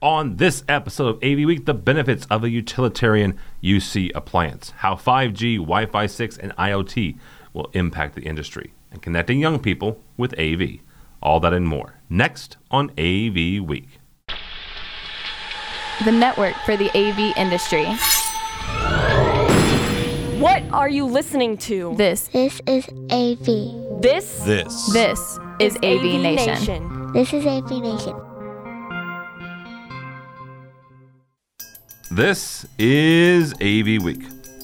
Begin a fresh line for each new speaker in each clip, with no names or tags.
On this episode of AV Week, the benefits of a utilitarian UC appliance, how 5G, Wi Fi 6, and IoT will impact the industry, and connecting young people with AV. All that and more. Next on AV Week.
The network for the AV industry.
What are you listening to?
This,
This is AV.
This
This.
this is AV, Nation.
This is AV Nation.
This is AV Week,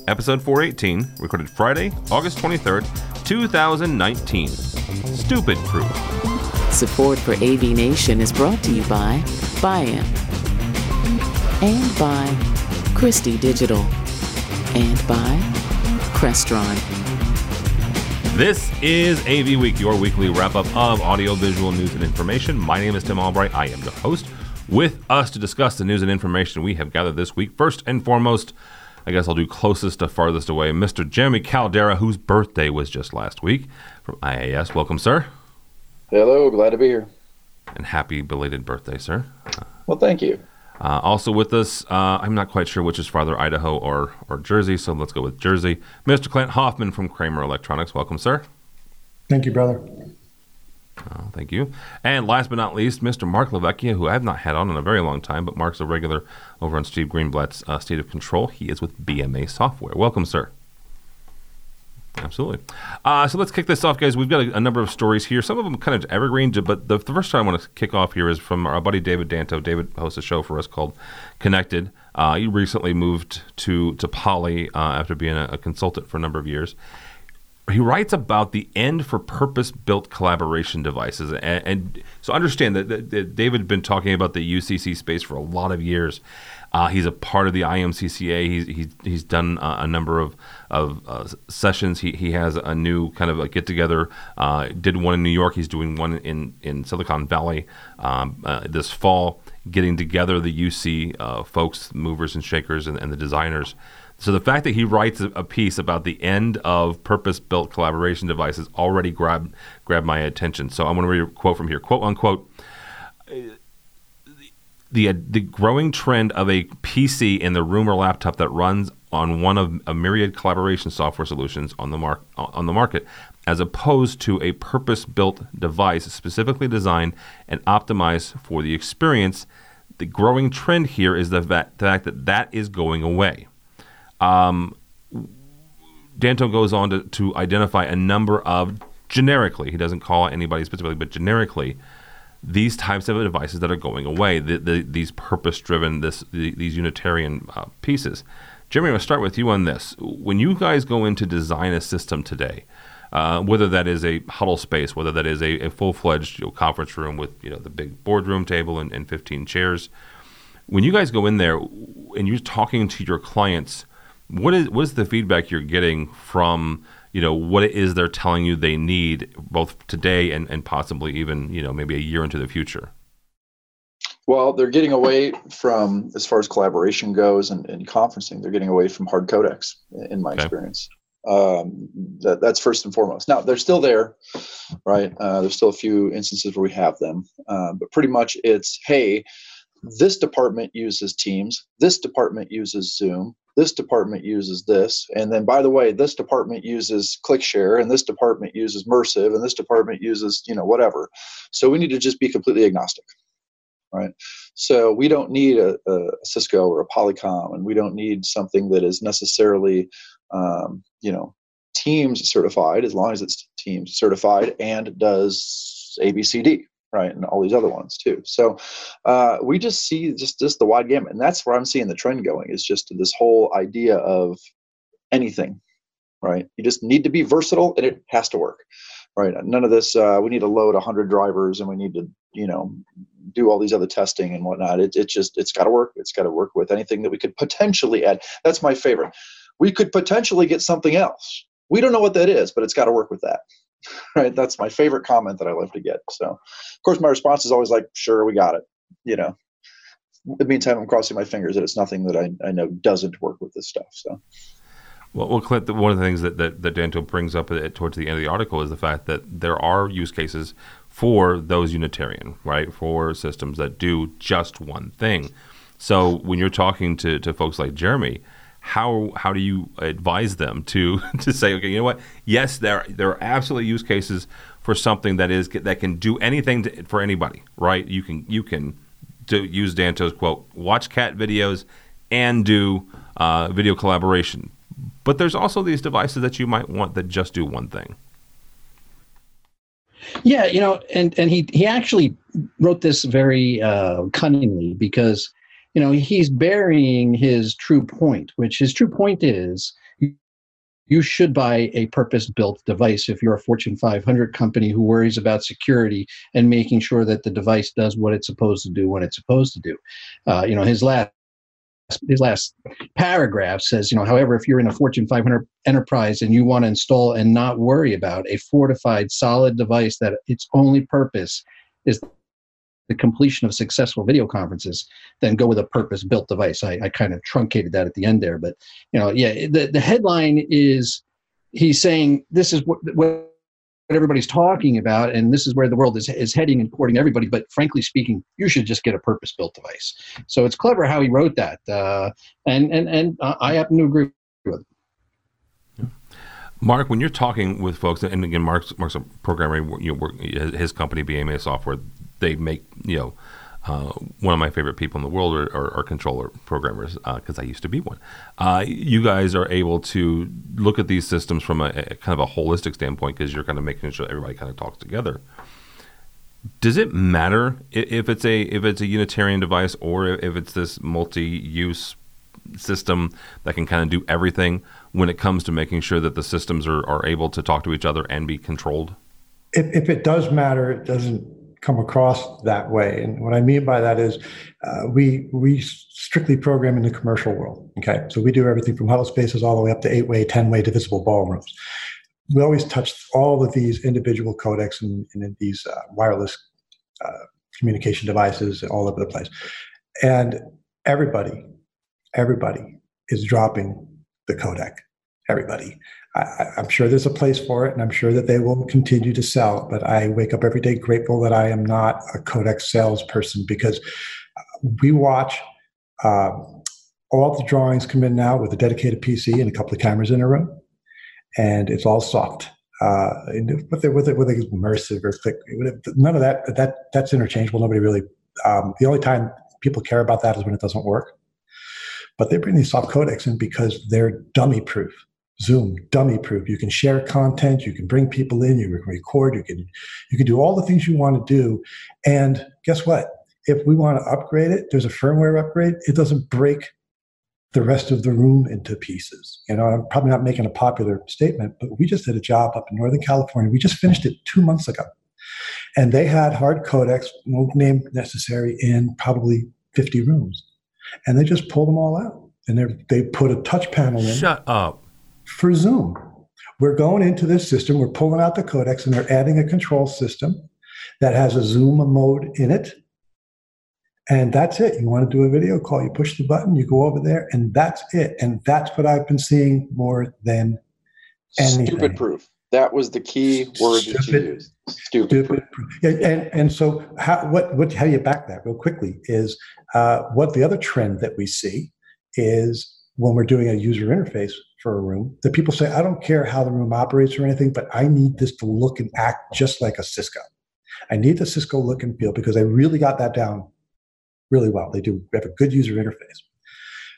episode 418, recorded Friday, August 23rd, 2019. Stupid Proof.
Support for AV Nation is brought to you by Biamp and by Christie Digital and by Crestron.
This is AV Week, your weekly wrap up of audiovisual news and information. My name is Tim Albright. I am the host. With us to discuss the news and information we have gathered this week, first and foremost, I guess I'll do closest to farthest away, Mr. Jeremy Caldera, whose birthday was just last week from IAS. Welcome, sir,
Hello, glad to be here.
and happy belated birthday, sir.
Well, thank you.
Uh, also with us, uh, I'm not quite sure which is farther, Idaho or, or Jersey, so let's go with Jersey. Mr. Clint Hoffman from Kramer Electronics. Welcome, sir.
Thank you, brother.
Oh, thank you. And last but not least, Mr. Mark Lavecchia, who I have not had on in a very long time, but Mark's a regular over on Steve Greenblatt's uh, State of Control. He is with BMA Software. Welcome, sir. Absolutely. Uh, so let's kick this off, guys. We've got a, a number of stories here. Some of them kind of evergreen, but the, the first time I want to kick off here is from our buddy David Danto. David hosts a show for us called Connected. Uh, he recently moved to to Poly uh, after being a, a consultant for a number of years he writes about the end for purpose built collaboration devices. And, and so understand that, that, that david had been talking about the ucc space for a lot of years. Uh, he's a part of the imcca he's, he's, he's done a number of, of uh, sessions. He, he has a new kind of a get together uh, did one in new york. He's doing one in, in silicon valley um, uh, this fall getting together the uc uh, folks movers and shakers and, and the designers so the fact that he writes a, piece about the end of purpose-built collaboration devices already grabbed grabbed my attention. So I'm going to read a quote from here, quote unquote. The, the growing trend of a PC in the room or laptop that runs on one of a myriad collaboration software solutions on the mark on the market, as opposed to a purpose-built device specifically designed and optimized for the experience. The growing trend here is the fact that that is going away. Um, Danto goes on to, to identify a number of generically, he doesn't call anybody specifically, but generically, these types of devices that are going away, the, the, these purpose driven, this, the, these Unitarian uh, pieces. Jeremy, I'm going to start with you on this. When you guys go in to design a system today, uh, whether that is a huddle space, whether that is a, a full fledged you know, conference room with you know the big boardroom table and, and 15 chairs, when you guys go in there and you're talking to your clients, what is what is the feedback you're getting from you know what it is they're telling you they need both today and, and possibly even you know maybe a year into the future
Well, they're getting away from, as far as collaboration goes and, and conferencing, they're getting away from hard codecs, in my
Okay.
experience. Um, that, that's first and foremost. Now, they're still there, right? Uh, there's still a few instances where we have them, uh, but pretty much it's, hey, this department uses Teams, this department uses Zoom, this department uses this, and then by the way, this department uses ClickShare, and this department uses Mersive, and this department uses, you know, whatever. So we need to just be completely agnostic right? So we don't need a, a Cisco or a Polycom, and we don't need something that is necessarily, um, you know, Teams certified, as long as it's Teams certified and does ABCD, right, and all these other ones too. So uh, we just see just just the wide gamut, and that's where I'm seeing the trend going. Is just this whole idea of anything, right? You just need to be versatile, and it has to work. Right. None of this. Uh, we need to load 100 drivers, and we need to, you know, do all these other testing and whatnot. It, it just it's got to work. It's got to work with anything that we could potentially add. That's my favorite. We could potentially get something else. We don't know what that is, but it's got to work with that. Right. That's my favorite comment that I love to get. So, of course, my response is always like, "Sure, we got it." You know. In the meantime, I'm crossing my fingers that it's nothing that I, I know doesn't work with this stuff. So.
Well, well Clint, one of the things that, that, that brings up at, towards the end of the article is the fact that there are use cases for those Unitarian, right? For systems that do just one thing. So when you're talking to, to folks like Jeremy, how how do you advise them to to say, okay, you know what? Yes, there there are absolutely use cases for something that is that can do anything to, for anybody, right? You can you can to use Danto's quote, watch cat videos and do uh, video collaboration. But there's also these devices that you might want that just do one thing.
Yeah, you know, and and he he actually wrote this very uh, cunningly because you know he's burying his true point, which his true point is you should buy a purpose-built device if you're a Fortune 500 company who worries about security and making sure that the device does what it's supposed to do when it's supposed to do. Uh, you know, his last his last paragraph says, you know, however, if you're in a Fortune 500 enterprise and you want to install and not worry about a fortified, solid device that its only purpose is the completion of successful video conferences, then go with a purpose-built device. I, I kind of truncated that at the end there, but you know, yeah, the, the headline is he's saying this is what, what everybody's talking about and this is where the world is, is heading and courting everybody but frankly speaking you should just get a purpose built device. So it's clever how he wrote that uh, and and and i happen to agree with it
mark when you're talking with folks and again mark's, mark's a programmer you know, his company bma software they make you know uh, one of my favorite people in the world are, are, are controller programmers because uh, I used to be one. Uh, you guys are able to look at these systems from a, a kind of a holistic standpoint because you're kind of making sure everybody kind of talks together. Does it matter if it's a if it's a Unitarian device or if it's this multi-use system that can kind of do everything when it comes to making sure that the systems are, are able to talk to each other and be controlled?
If, if it does matter, it doesn't come across that way. And what I mean by that is uh, we we strictly program in the commercial world. Okay, so we do everything from huddle spaces all the way up to eight way, ten way divisible ballrooms. We always touch all of these individual codecs and, and these uh, wireless uh, communication devices all over the place, and everybody, everybody is dropping the codec. Everybody. I, am sure there's a place for it, and I'm sure that they will continue to sell. But I wake up every day grateful that I am not a codec salesperson because we watch uh, all the drawings come in now with a dedicated PC and a couple of cameras in a room, and it's all soft. Uh, with it, with it, with it, immersive or click, none of that. That that's interchangeable. Nobody really. Um, the only time people care about that is when it doesn't work. But they bring these soft codecs in because they're dummy proof Zoom, dummy proof. You can share content, you can bring people in, you can record, you can you can do all the things you want to do. And guess what? If we want to upgrade it, there's a firmware upgrade. It doesn't break the rest of the room into pieces. You know, I'm probably not making a popular statement, but we just did a job up in Northern California. We just finished it two months ago. And they had hard codecs, no name necessary, in probably 50 rooms. And they just pulled them all out. And they put a touch panel in.
Shut up
for Zoom. We're going into this system, we're pulling out the codecs, and they're adding a control system that has a Zoom mode in it. And that's it. You want to do a video call, you push the button, you go over there, and that's it. And that's what I've been seeing more than anything.
Stupid proof. That was the key word stupid, that you used. Stupid. stupid proof.
Yeah, and, and so how what what how do you back that real quickly is uh, what the other trend that we see is when we're doing a user interface for a room that people say, I don't care how the room operates or anything, but I need this to look and act just like a Cisco. I need the Cisco look and feel because they really got that down really well. They do have a good user interface.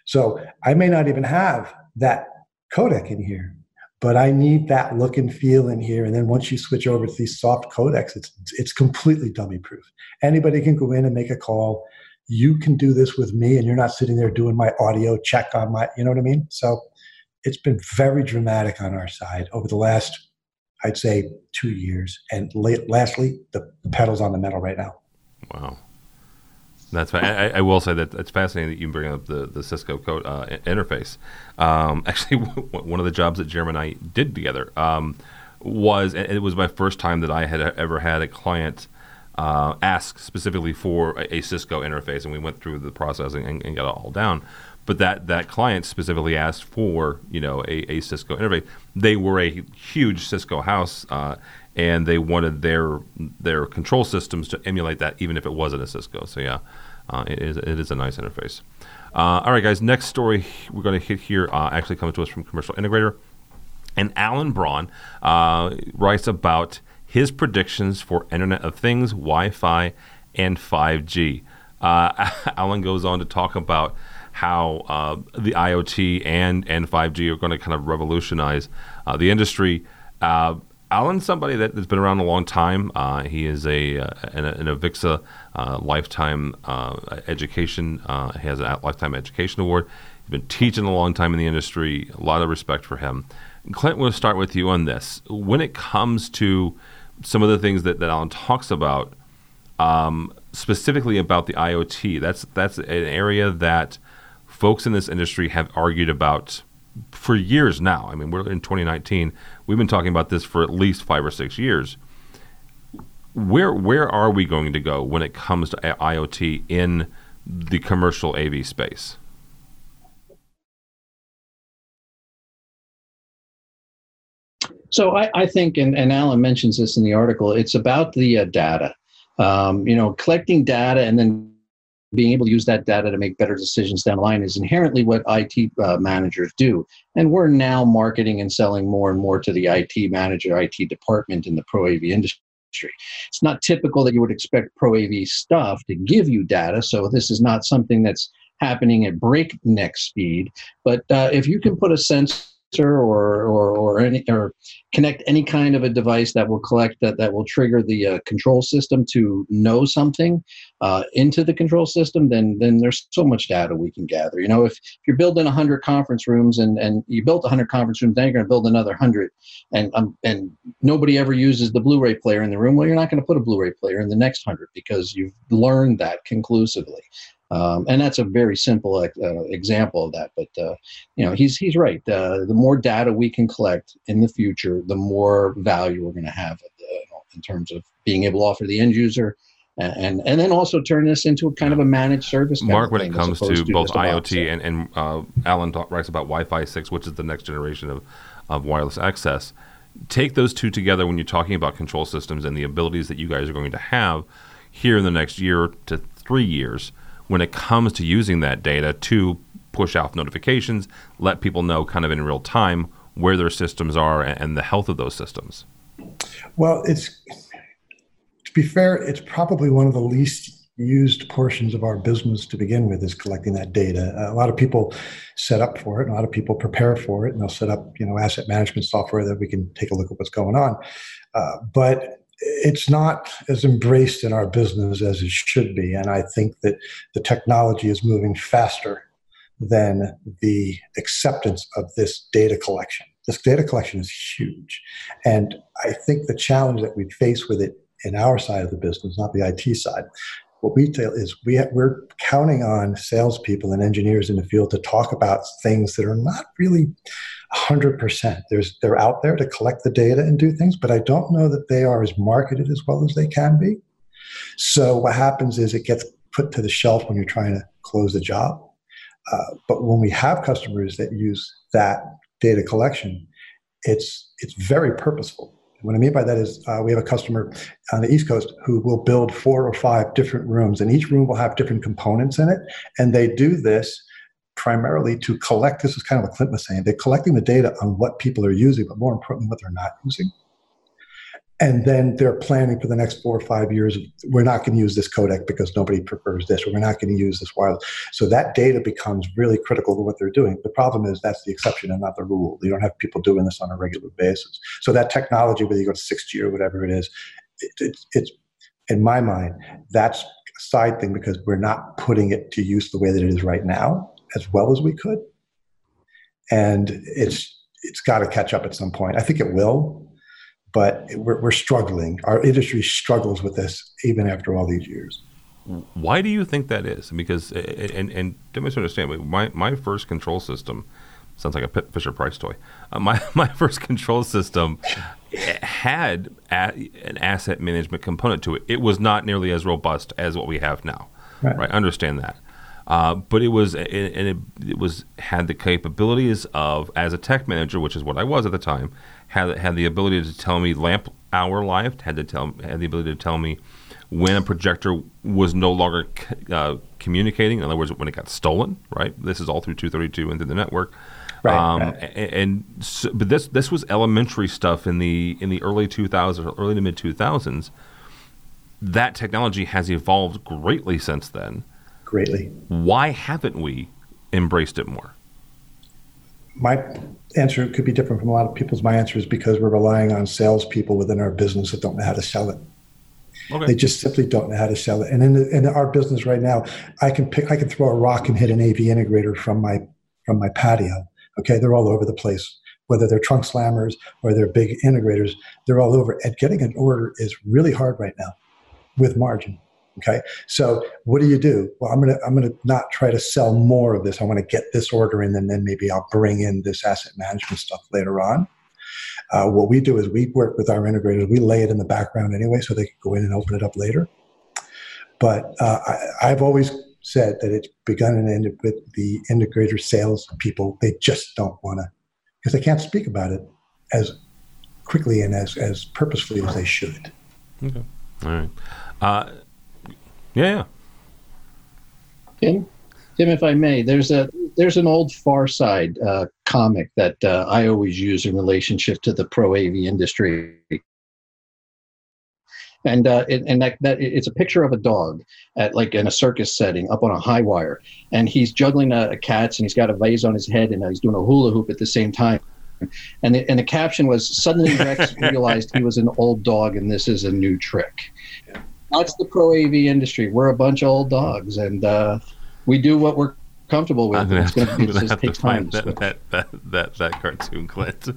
So I may not even have that codec in here, but I need that look and feel in here. And then once you switch over to these soft codecs, it's it's completely dummy proof. Anybody can go in and make a call. You can do this with me, and you're not sitting there doing my audio check on my, you know what I mean? So it's been very dramatic on our side over the last, I'd say, two years. And lastly, the pedals on the metal right now.
Wow. That's I, I, will say that it's fascinating that you bring up the, the Cisco code uh, interface. Um, actually, one of the jobs that Jeremy and I did together um, was, it was my first time that I had ever had a client uh, ask specifically for a, a, Cisco interface, and we went through the process and, and, got it all down. But that, that client specifically asked for you know a, a Cisco interface. They were a huge Cisco house, uh, and they wanted their their control systems to emulate that, even if it wasn't a Cisco. So yeah, uh, it is it is a nice interface. Uh, all right, guys. Next story we're going to hit here uh, actually comes to us from Commercial Integrator, and Alan Brawn uh, writes about his predictions for Internet of Things, Wi-Fi, and 5G. Uh, Alan goes on to talk about how uh, the IoT and and 5G are going to kind of revolutionize uh, the industry. Uh, Alan's somebody that has been around a long time. Uh, he is a uh, an, an Avixa uh, lifetime education. he has a lifetime education award. He's been teaching a long time in the industry. A lot of respect for him. Clint, we'll start with you on this. When it comes to some of the things that, that Alan talks about, um, specifically about the IoT, that's that's an area that folks in this industry have argued about for years now. I mean, we're in 2019. We've been talking about this for at least five or six years. Where where are we going to go when it comes to IoT in the commercial AV space?
So I, I think, and, and Alan mentions this in the article, it's about the uh, data. Um, you know, collecting data and then being able to use that data to make better decisions down the line is inherently what IT uh, managers do. And we're now marketing and selling more and more to the IT manager, IT department in the pro AV industry. It's not typical that you would expect pro AV stuff to give you data, so this is not something that's happening at breakneck speed. But uh, if you can put a sense or, or, or, any, or connect any kind of a device that will collect that, that will trigger the uh, control system to know something uh, into the control system, then, then there's so much data we can gather. You know, if, if you're building 100 conference rooms and, and you built 100 conference rooms, then you're going to build another 100 and, um, and nobody ever uses the Blu-ray player in the room, well, you're not going to put a Blu-ray player in the next 100 because you've learned that conclusively. Um, and that's a very simple uh, example of that. But uh, you know, he's he's right. Uh, the more data we can collect in the future, the more value we're going to have uh, in terms of being able to offer the end user. And, and then also turn this into a kind of a managed service.
Mark, when it comes to, to both IoT and, and uh, Alan talk, writes about Wi-Fi six, which is the next generation of, of wireless access. Take those two together when you're talking about control systems and the abilities that you guys are going to have here in the next year to three years when it comes to using that data to push out notifications, let people know kind of in real time where their systems are and the health of those systems?
Well, it's to be fair, it's probably one of the least used portions of our business to begin with is collecting that data. a lot of people set up for it, a lot of people prepare for it, and they'll set up, you know, asset management software that we can take a look at what's going on. Uh, but it's not as embraced in our business as it should be. And I think that the technology is moving faster than the acceptance of this data collection. This data collection is huge. And I think the challenge that we face with it in our side of the business, not the IT side, what we tell is we we're counting on salespeople and engineers in the field to talk about things that are not really 100%. There's, they're out there to collect the data and do things, but I don't know that they are as marketed as well as they can be. So what happens is it gets put to the shelf when you're trying to close the job. Uh, but when we have customers that use that data collection, it's it's very purposeful. What I mean by that is uh, we have a customer on the East Coast who will build four or five different rooms, and each room will have different components in it. And they do this primarily to collect this is kind of what Clint was saying. They're collecting the data on what people are using, but more importantly, what they're not using. And then they're planning for the next four or five years. We're not going to use this codec because nobody prefers this, or we're not going to use this wireless. So that data becomes really critical to what they're doing. The problem is that's the exception and not the rule. You don't have people doing this on a regular basis. So that technology, whether you go to 6G or whatever it is, it, it, it's in my mind, that's a side thing because we're not putting it to use the way that it is right now as well as we could. And it's it's got to catch up at some point. I think it will, but we're, we're struggling. Our industry struggles with this even after all these years.
Why do you think that is? Because and and don't misunderstand. My my first control system sounds like a Fisher Price toy. Uh, my my first control system, had a, an asset management component to it. It was not nearly as robust as what we have now. Right. right? Understand that. Uh, but it was and it, it, was had the capabilities of as a tech manager, which is what I was at the time, had had the ability to tell me lamp hour life, had to tell had the ability to tell me when a projector was no longer uh, communicating. In other words, when it got stolen. Right. This is all through 232 and through the network. Right, um, right. And, and so, but this this was elementary stuff in the in the early 2000s, early to mid 2000s. That technology has evolved greatly since then.
Greatly.
Why haven't we embraced it more?
My answer could be different from a lot of people's. My answer is because we're relying on salespeople within our business that don't know how to sell it. Okay. They just simply don't know how to sell it. And in, the, in our business right now, I can pick, I can throw a rock and hit an AV integrator from my from my patio, Okay, they're all over the place. Whether they're trunk slammers or they're big integrators, they're all over. And getting an order is really hard right now with margin. Okay, so what do you do? Well, I'm gonna I'm gonna not try to sell more of this. I want to get this order in, and then maybe I'll bring in this asset management stuff later on. Uh, what we do is we work with our integrators. We lay it in the background anyway, so they can go in and open it up later. But uh, I, I've always said that it's begun and ended with the integrator sales people. They just don't want to, because they can't speak about it as quickly and as, as purposefully as they should.
Okay. All right. Uh, yeah.
Tim, Tim, if I may, there's a there's an old Far Side uh, comic that uh, I always use in relationship to the pro AV industry and uh, it, and that, that it's a picture of a dog at like in a circus setting up on a high wire, and he's juggling a, a cats and he's got a vase on his head and he's doing a hula hoop at the same time. And the, and the caption was suddenly Rex realized he was an old dog and this is a new trick. That's the pro AV industry. We're a bunch of old dogs and uh, we do what we're comfortable with.
I'm gonna have, to, gonna have to find that, that, that, that, that cartoon, Clint.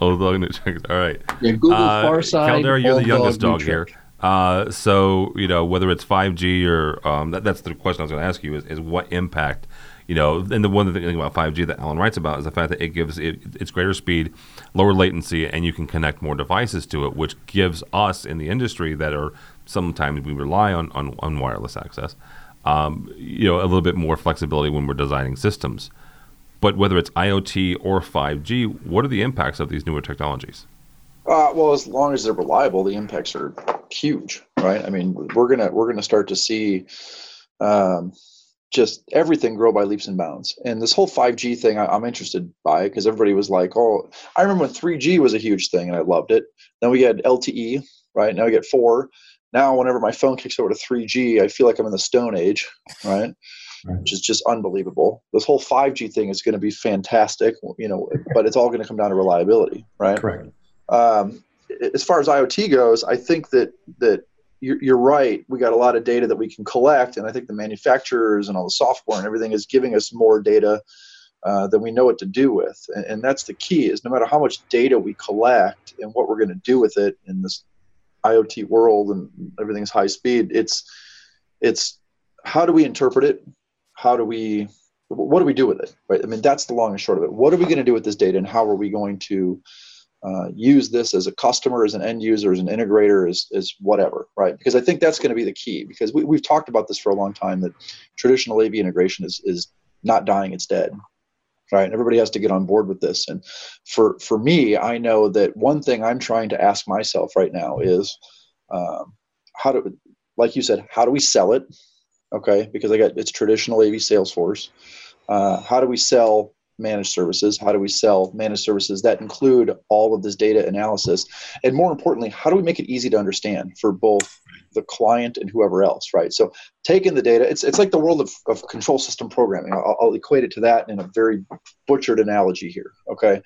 Old dog new tricks. All right.
Yeah, Google uh, Farside.
Caldera, you're the youngest dog, dog here. Uh, so you know whether it's 5G or um, that, that's the question I was going to ask you is, is what impact you know and the one thing about 5G that Alan writes about is the fact that it gives it, it's greater speed, lower latency, and you can connect more devices to it, which gives us in the industry that are sometimes we rely on on, on wireless access, um, you know a little bit more flexibility when we're designing systems. But whether it's IoT or 5G, what are the impacts of these newer technologies?
Uh, well, as long as they're reliable, the impacts are huge, right? I mean, we're gonna we're gonna start to see um, just everything grow by leaps and bounds. And this whole 5G thing, I, am interested by because everybody was like, "Oh, I remember when 3G was a huge thing, and I loved it." Then we had LTE, right? Now we get four. Now, whenever my phone kicks over to 3G, I feel like I'm in the Stone Age, right? right. which is just unbelievable. This whole 5G thing is going to be fantastic, you know, but it's all going to come down to reliability, right?
Correct.
Um, as far as IoT goes, I think that that you're, you're right. We got a lot of data that we can collect, and I think the manufacturers and all the software and everything is giving us more data uh, than we know what to do with. And, and, that's the key: is no matter how much data we collect and what we're going to do with it in this IoT world and everything's high speed, it's it's how do we interpret it? how do we what do we do with it right i mean that's the long and short of it what are we going to do with this data and how are we going to uh, use this as a customer as an end user as an integrator as, as whatever right? Because i think that's going to be the key because we, we've talked about this for a long time that traditional av integration is, is not dying it's dead right? And everybody has to get on board with this. And for for me i know that one thing i'm trying to ask myself right now is um, how do like you said how do we sell it? Okay because i got it's traditional av salesforce. Uh, how do we sell managed services? How do we sell managed services that include all of this data analysis? And more importantly how do we make it easy to understand for both the client and whoever else right? So taking the data it's, it's like the world of, of control system programming. I'll, I'll equate it to that in a very butchered analogy here okay?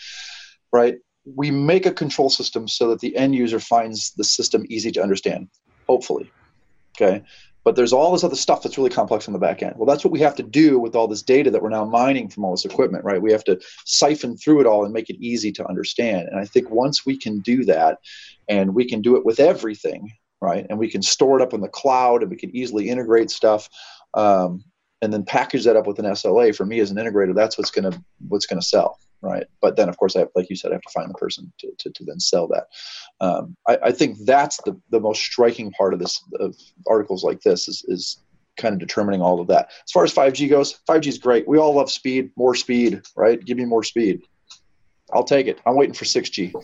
Right? We make a control system so that the end user finds the system easy to understand hopefully okay but there's all this other stuff that's really complex on the back end. Well, that's what we have to do with all this data that we're now mining from all this equipment, right? We have to siphon through it all and make it easy to understand. And I think once we can do that, and we can do it with everything, right? And we can store it up in the cloud, and we can easily integrate stuff, um, and then package that up with an SLA. For me as an integrator, that's what's gonna what's gonna sell. Right? But then, of course, I have, like you said, I have to find the person to, to, to then sell that. Um, I, I, think that's the, the most striking part of this of articles like this is, is kind of determining all of that. As far as 5G goes, 5G is great. We all love speed, more speed, right? Give me more speed. I'll take it. I'm waiting for 6G.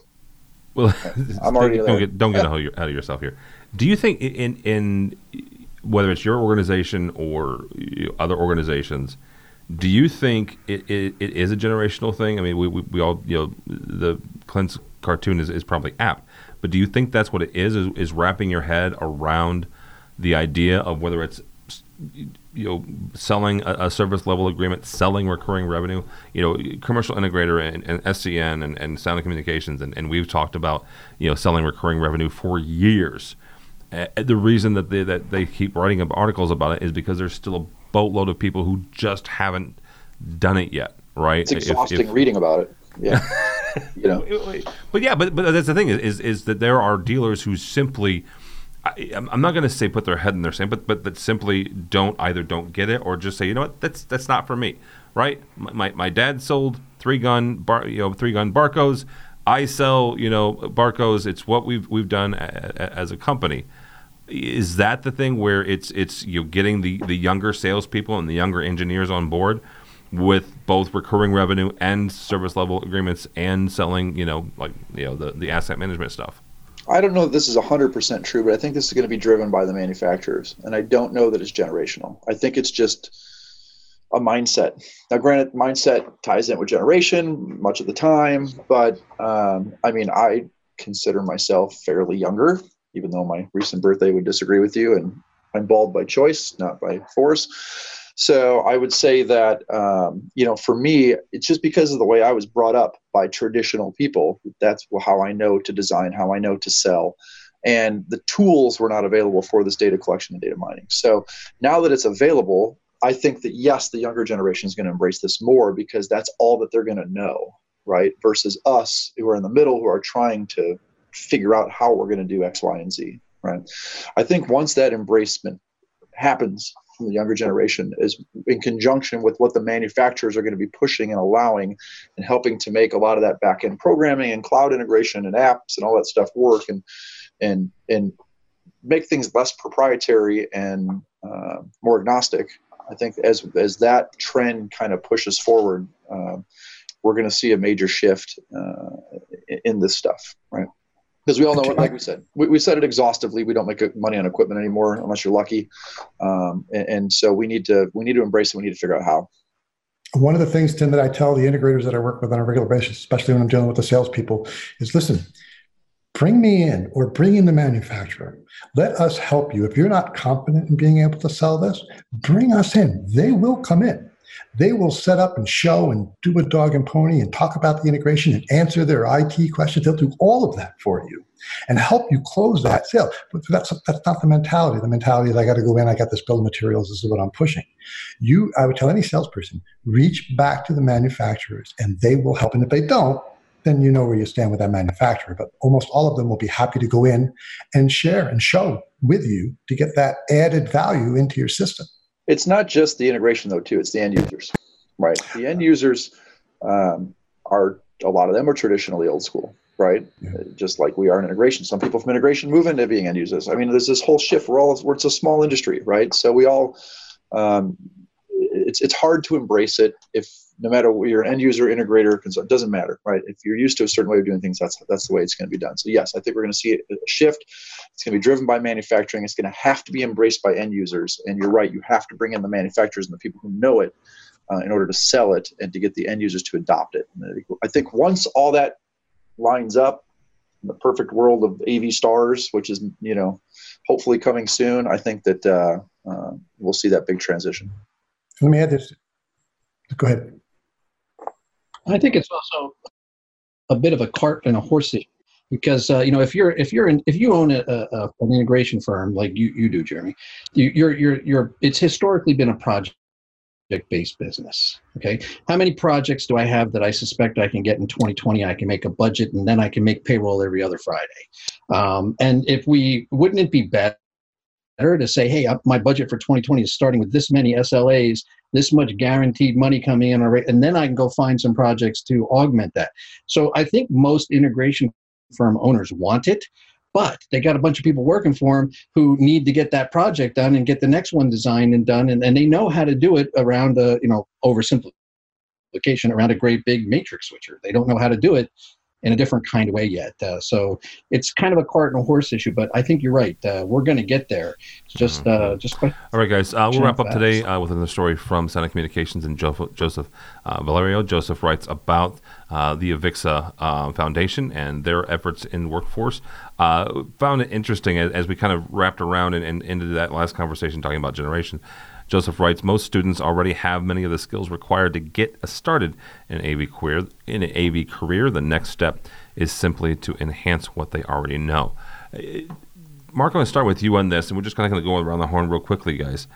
Well, I'm already don't get don't get out of yourself here. Do you think in in whether it's your organization or other organizations, do you think it, it, it is a generational thing? I mean, we, we, we all, you know, the Clint's cartoon is, is probably apt, but do you think that's what it is, is, is wrapping your head around the idea of whether it's, you know, selling a, a service level agreement, selling recurring revenue, you know, commercial integrator and, and SCN and, and Sound Communications, and, and we've talked about, you know, selling recurring revenue for years. Uh, the reason that they, that they keep writing up articles about it is because there's still a boatload of people who just haven't done it yet, right?
It's exhausting if, if, reading about it. Yeah, you know.
But yeah, but but that's the thing is is, that there are dealers who simply. I, am not going to say put their head in their sand, but but that simply don't either don't get it or just say you know what that's that's not for me, right? My my, my dad sold three gun bar, you know three gun Barcos. I sell you know Barcos. It's what we've we've done a, a, as a company is that the thing where it's it's you know, getting the the younger salespeople and the younger engineers on board with both recurring revenue and service level agreements and selling you know like you know the the asset management stuff.
I don't know if this is 100% true, but I think this is going to be driven by the manufacturers. And I don't know that it's generational. I think it's just a mindset. Now, granted, mindset ties in with generation much of the time, but um, I mean, I consider myself fairly younger even though my recent birthday would disagree with you, and I'm bald by choice, not by force. So I would say that um, you know, for me, it's just because of the way I was brought up by traditional people. That's how I know to design, how I know to sell, and the tools were not available for this data collection and data mining. So now that it's available, I think that yes, the younger generation is going to embrace this more because that's all that they're going to know, right? Versus us who are in the middle who are trying to figure out how we're going to do X, Y, and Z. Right. I think once that embracement happens from the younger generation is in conjunction with what the manufacturers are going to be pushing and allowing and helping to make a lot of that back end programming and cloud integration and apps and all that stuff work and and and make things less proprietary and uh, more agnostic i think as as that trend kind of pushes forward uh, we're going to see a major shift uh, in this stuff right because we all know, what, like we said, we, we said it exhaustively. We don't make money on equipment anymore unless you're lucky, um, and, and, so we need to we need to embrace it. We need to figure out how.
One of the things, Tim, that I tell the integrators that I work with on a regular basis, especially when I'm dealing with the salespeople, is listen, bring me in or bring in the manufacturer. Let us help you. If you're not confident in being able to sell this, bring us in. They will come in they will set up and show and do a dog and pony and talk about the integration and answer their IT questions. They'll do all of that for you and help you close that sale. But that's that's not the mentality. The mentality is I got to go in, I got this bill of materials, this is what I'm pushing. You, I would tell any salesperson, reach back to the manufacturers and they will help. And if they don't, then you know where you stand with that manufacturer. But almost all of them will be happy to go in and share and show with you to get that added value into your system.
It's not just the integration though, too. It's the end users, right? The end users um, are a lot of them are traditionally old school, right? Yeah. Just like we are in integration. Some people from integration move into being end users. I mean, there's this whole shift. We're all it's a small industry, right? So we all um, it's it's hard to embrace it if no matter what you're an end user, integrator, it doesn't matter, right? If you're used to a certain way of doing things, that's that's the way it's going to be done. So yes, I think we're going to see a shift. It's going to be driven by manufacturing. It's going to have to be embraced by end users. And you're right, you have to bring in the manufacturers and the people who know it uh, in order to sell it and to get the end users to adopt it. I think once all that lines up, in the perfect world of AV stars, which is you know hopefully coming soon, I think that uh, uh, we'll see that big transition.
Let me add this. Go ahead.
I think it's also a bit of a cart and a horse issue because uh, you know if you're if you're in, if you own a, a, an integration firm like you, you do jeremy you, you're you're you're it's historically been a project based business okay? How many projects do i have that i suspect i can get in 2020 i can make a budget and then i can make payroll every other friday? Um, and if we wouldn't it be better to say hey my budget for 2020 is starting with this many slas this much guaranteed money coming in, and then I can go find some projects to augment that. So I think most integration firm owners want it, but they got a bunch of people working for them who need to get that project done and get the next one designed and done, and, and they know how to do it around a you know oversimplification around a great big matrix switcher. They don't know how to do it in a different kind of way yet. Uh, so it's kind of a cart and a horse issue, but I think you're right. Uh, we're going to get there. It's just, uh, just.
All right, guys. Uh, we'll wrap up today uh, with another story from Sound & Communications and Joseph uh, Valerio. Joseph writes about the Avixa Foundation and their efforts in workforce. found it interesting as, as, we kind of wrapped around and, and into that last conversation talking about generation. Joseph writes, most students already have many of the skills required to get started in AV career. In an AV career, the next step is simply to enhance what they already know. Uh, Mark, I'm going to start with you on this, and we're just kind of going to go around the horn real quickly, guys.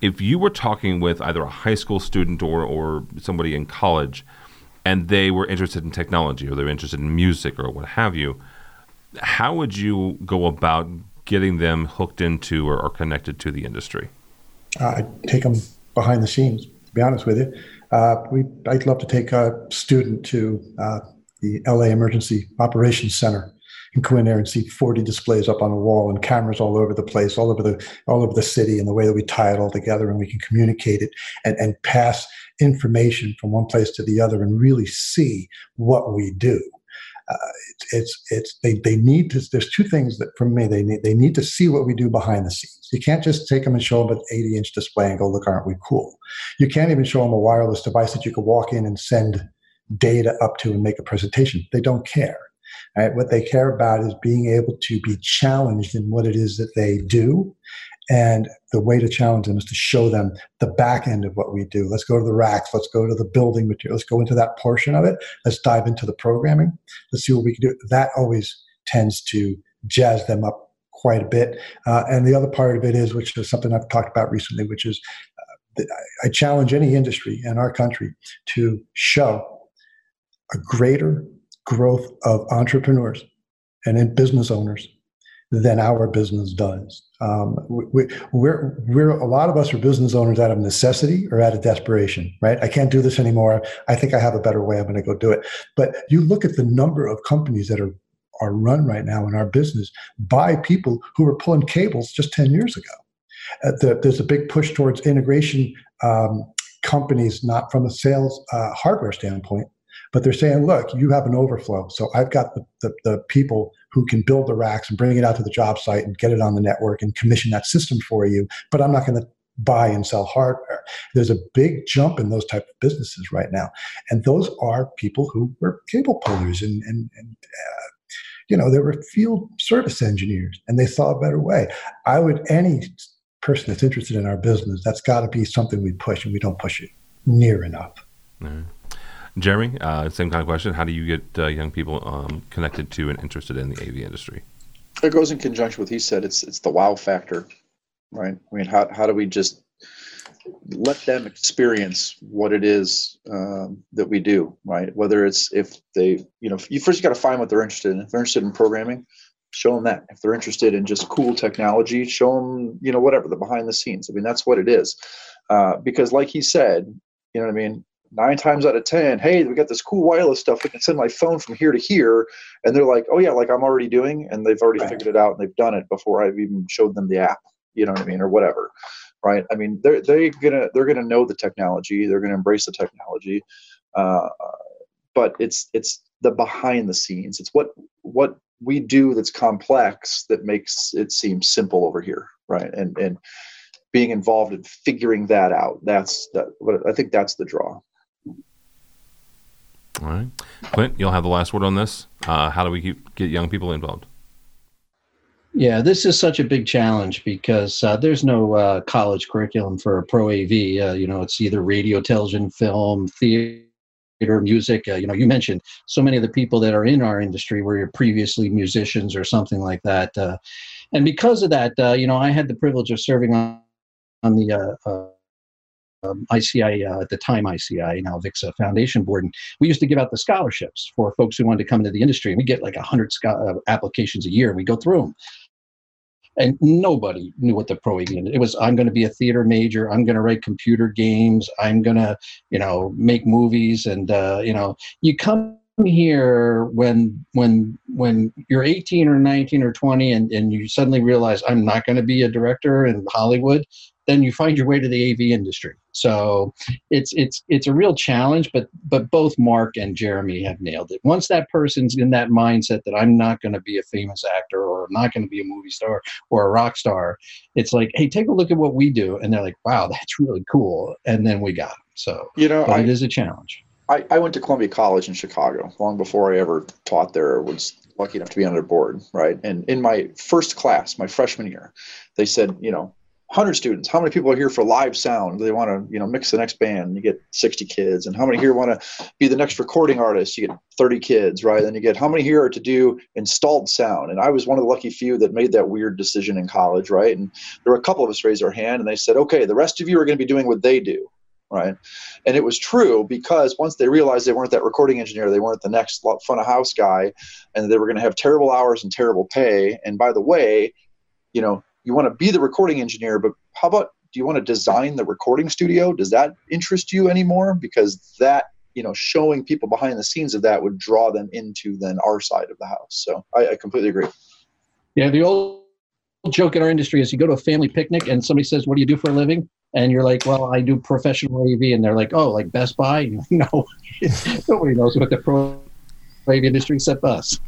If you were talking with either a high school student or, or somebody in college, and they were interested in technology or they're interested in music or what have you, how would you go about getting them hooked into or, or connected to the industry?
Uh, I take them behind the scenes. To be honest with you, uh, we I'd love to take a student to uh, the LA Emergency Operations Center and go in there and see 40 displays up on the wall and cameras all over the place, all over the all over the city, and the way that we tie it all together and we can communicate it and, and pass information from one place to the other and really see what we do uh, it's, it's it's they they need to. There's two things that for me they need they need to see what we do behind the scenes. You can't just take them and show them an 80 inch display and go, look, aren't we cool? You can't even show them a wireless device that you could walk in and send data up to and make a presentation. They don't care. Right? What they care about is being able to be challenged in what it is that they do and the way to challenge them is to show them the back end of what we do. Let's go to the racks. Let's go to the building material. Let's go into that portion of it. Let's dive into the programming. Let's see what we can do. That always tends to jazz them up quite a bit. Uh, and the other part of it is, which is something I've talked about recently, which is uh, I challenge any industry in our country to show a greater growth of entrepreneurs and in business owners than our business does. Um, we, we're, we're, a lot of us are business owners out of necessity or out of desperation, right? I can't do this anymore. I think I have a better way. I'm going to go do it. But you look at the number of companies that are are run right now in our business by people who were pulling cables just 10 years ago. Uh, the, there's a big push towards integration um, companies, not from a sales uh, hardware standpoint, but they're saying, look, you have an overflow. So I've got the, the, the, people who can build the racks and bring it out to the job site and get it on the network and commission that system for you, but I'm not going to buy and sell hardware. There's a big jump in those type of businesses right now. And those are people who were cable pullers and, and, and uh, you know, they were field service engineers and they saw a better way. I would, any person that's interested in our business, that's got to be something we push and we don't push it near enough.
Mm. Jeremy, uh, same kind of question. How do you get uh, young people um, connected to and interested in the AV industry?
It goes in conjunction with he said. It's it's the wow factor, right? I mean, how how do we just let them experience what it is um, that we do, right? Whether it's if they, you know, you first got to find what they're interested in. If they're interested in programming, show them that. If they're interested in just cool technology, show them, you know, whatever the behind the scenes. I mean, that's what it is. Uh, because, like he said, you know what I mean nine times out of ten hey we got this cool wireless stuff we can send my phone from here to here. And they're like oh yeah like i'm already doing and they've already right. figured it out and they've done it before i've even showed them the app you know what i mean or whatever right? I mean they're they're gonna they're gonna know the technology they're gonna embrace the technology uh, but it's it's the behind the scenes. It's what what we do that's complex that makes it seem simple over here right? And and being involved in figuring that out that's that But i think that's the draw
all right. Clint, you'll have the last word on this. Uh, how do we keep, get young people involved?
Yeah, this is such a big challenge because uh, there's no uh, college curriculum for pro AV. Uh, you know, it's either radio, television, film, theater, music. Uh, you know, you mentioned so many of the people that are in our industry were previously musicians or something like that. Uh, and because of that, you know, I had the privilege of serving on, on the um, ICI uh, at the time ICI now Avixa Foundation Board, and we used to give out the scholarships for folks who wanted to come into the industry. And we get like hundred sco- uh, applications a year, and we go through them. and nobody knew what the pro AV it was. I'm going to be a theater major. I'm going to write computer games. I'm going to, you know, make movies. And uh, you know, you come here when when when you're 18 or 19 or 20 and, and you suddenly realize i'm not going to be a director in hollywood then you find your way to the AV industry. So it's it's it's a real challenge, but but both Mark and Jeremy have nailed it. Once that person's in that mindset that I'm not going to be a famous actor or I'm not going to be a movie star or a rock star, it's like, hey, take a look at what we do, and they're like, wow, that's really cool, and then we got them. So
you know, I,
it is a challenge.
I, I went to Columbia College in Chicago long before I ever taught there. Was lucky enough to be on their board, right? And in my first class, my freshman year, they said, you know, 100 students. How many people are here for live sound? They want to you know mix the next band you get 60 kids. And how many here want to be the next recording artist? You get 30 kids right? Then you get how many here are to do installed sound? And i was one of the lucky few that made that weird decision in college right? And there were a couple of us raised our hand and they said okay the rest of you are going to be doing what they do right? And it was true because once they realized they weren't that recording engineer they weren't the next front of house guy and they were going to have terrible hours and terrible pay. And by the way you know you want to be the recording engineer, but how about do you want to design the recording studio? Does that interest you anymore? Because that you know showing people behind the scenes of that would draw them into then our side of the house. So i, I completely agree.
Yeah the old joke in our industry is you go to a family picnic and somebody says what do you do for a living? And you're like well i do professional av and they're like oh like best buy? No nobody knows what the pro av industry except us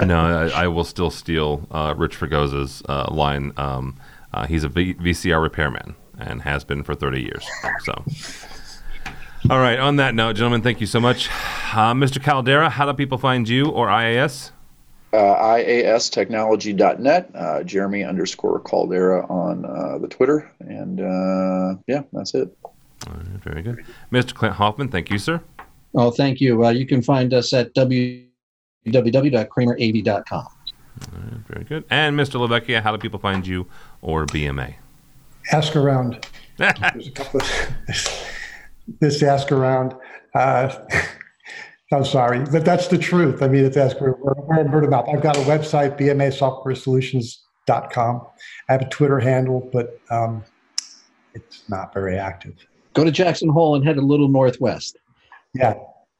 no, I, I, will still steal uh, Rich Fregosa's uh, line. Um, uh, he's a v- VCR repairman and has been for 30 years. So, all right. On that note, gentlemen, thank you so much, uh, Mr. Caldera. How do people find you or IAS?
Uh, IAStechnology.net, uh, Jeremy underscore Caldera on uh, the Twitter, and uh, yeah, that's it.
very good, Mr. Clint Hoffman. Thank you, sir.
Oh, thank you. Uh, you can find us at w www.kramerav.com.
Right, very good. And Mr. Lavecchia, how do people find you or BMA?
Ask around. There's a couple of this ask around. Uh, I'm sorry, but that's the truth. I mean, it's ask we're, we're word of mouth. I've got a website, bmasoftwaresolutions.com. I have a Twitter handle, but um, it's not very active.
Go to Jackson Hole and head a little northwest.
Yeah,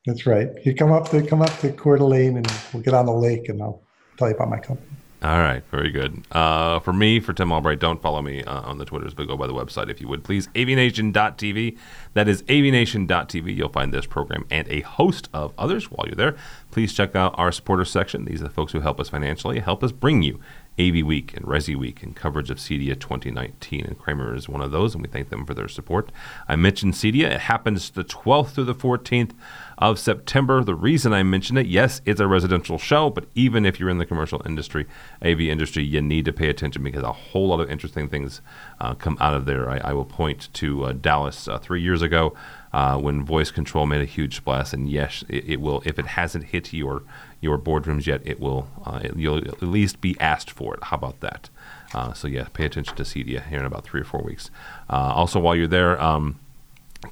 that's right. You come up to come up to Coeur d'Alene, and we'll get on the lake, and I'll tell you about my company.
All right, very good. Uh, for me, for Tim Albright, don't follow me uh, on the Twitters, but go by the website if you would, please. avnation.tv. That is avnation.tv. You'll find this program and a host of others while you're there. Please check out our supporter section. These are the folks who help us financially, help us bring you AV Week and Resi Week and coverage of CEDIA 2019. And Kramer is one of those, and we thank them for their support. I mentioned CEDIA. It happens the 12th through the 14th of September. The reason I mention it, yes, it's a residential show, but even if you're in the commercial industry, AV industry, you need to pay attention because a whole lot of interesting things uh, come out of there. I, I will point to uh, Dallas uh, three years ago. Uh, when voice control made a huge splash, and yes, it, it, will. If it hasn't hit your your boardrooms yet, it will. Uh, it, you'll at least be asked for it. How about that? Uh, so yeah, pay attention to CEDIA here in about three or four weeks. also, while you're there. Um,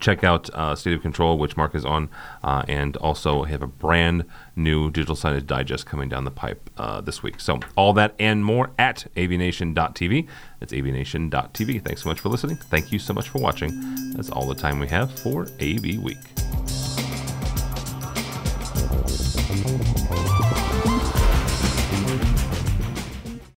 check out uh, State of Control, which Mark is on, uh, and also have a brand new digital signage digest coming down the pipe uh, this week. So all that and more at avnation.tv. It's avnation.tv. Thanks so much for listening. Thank you so much for watching. That's all the time we have for AV Week.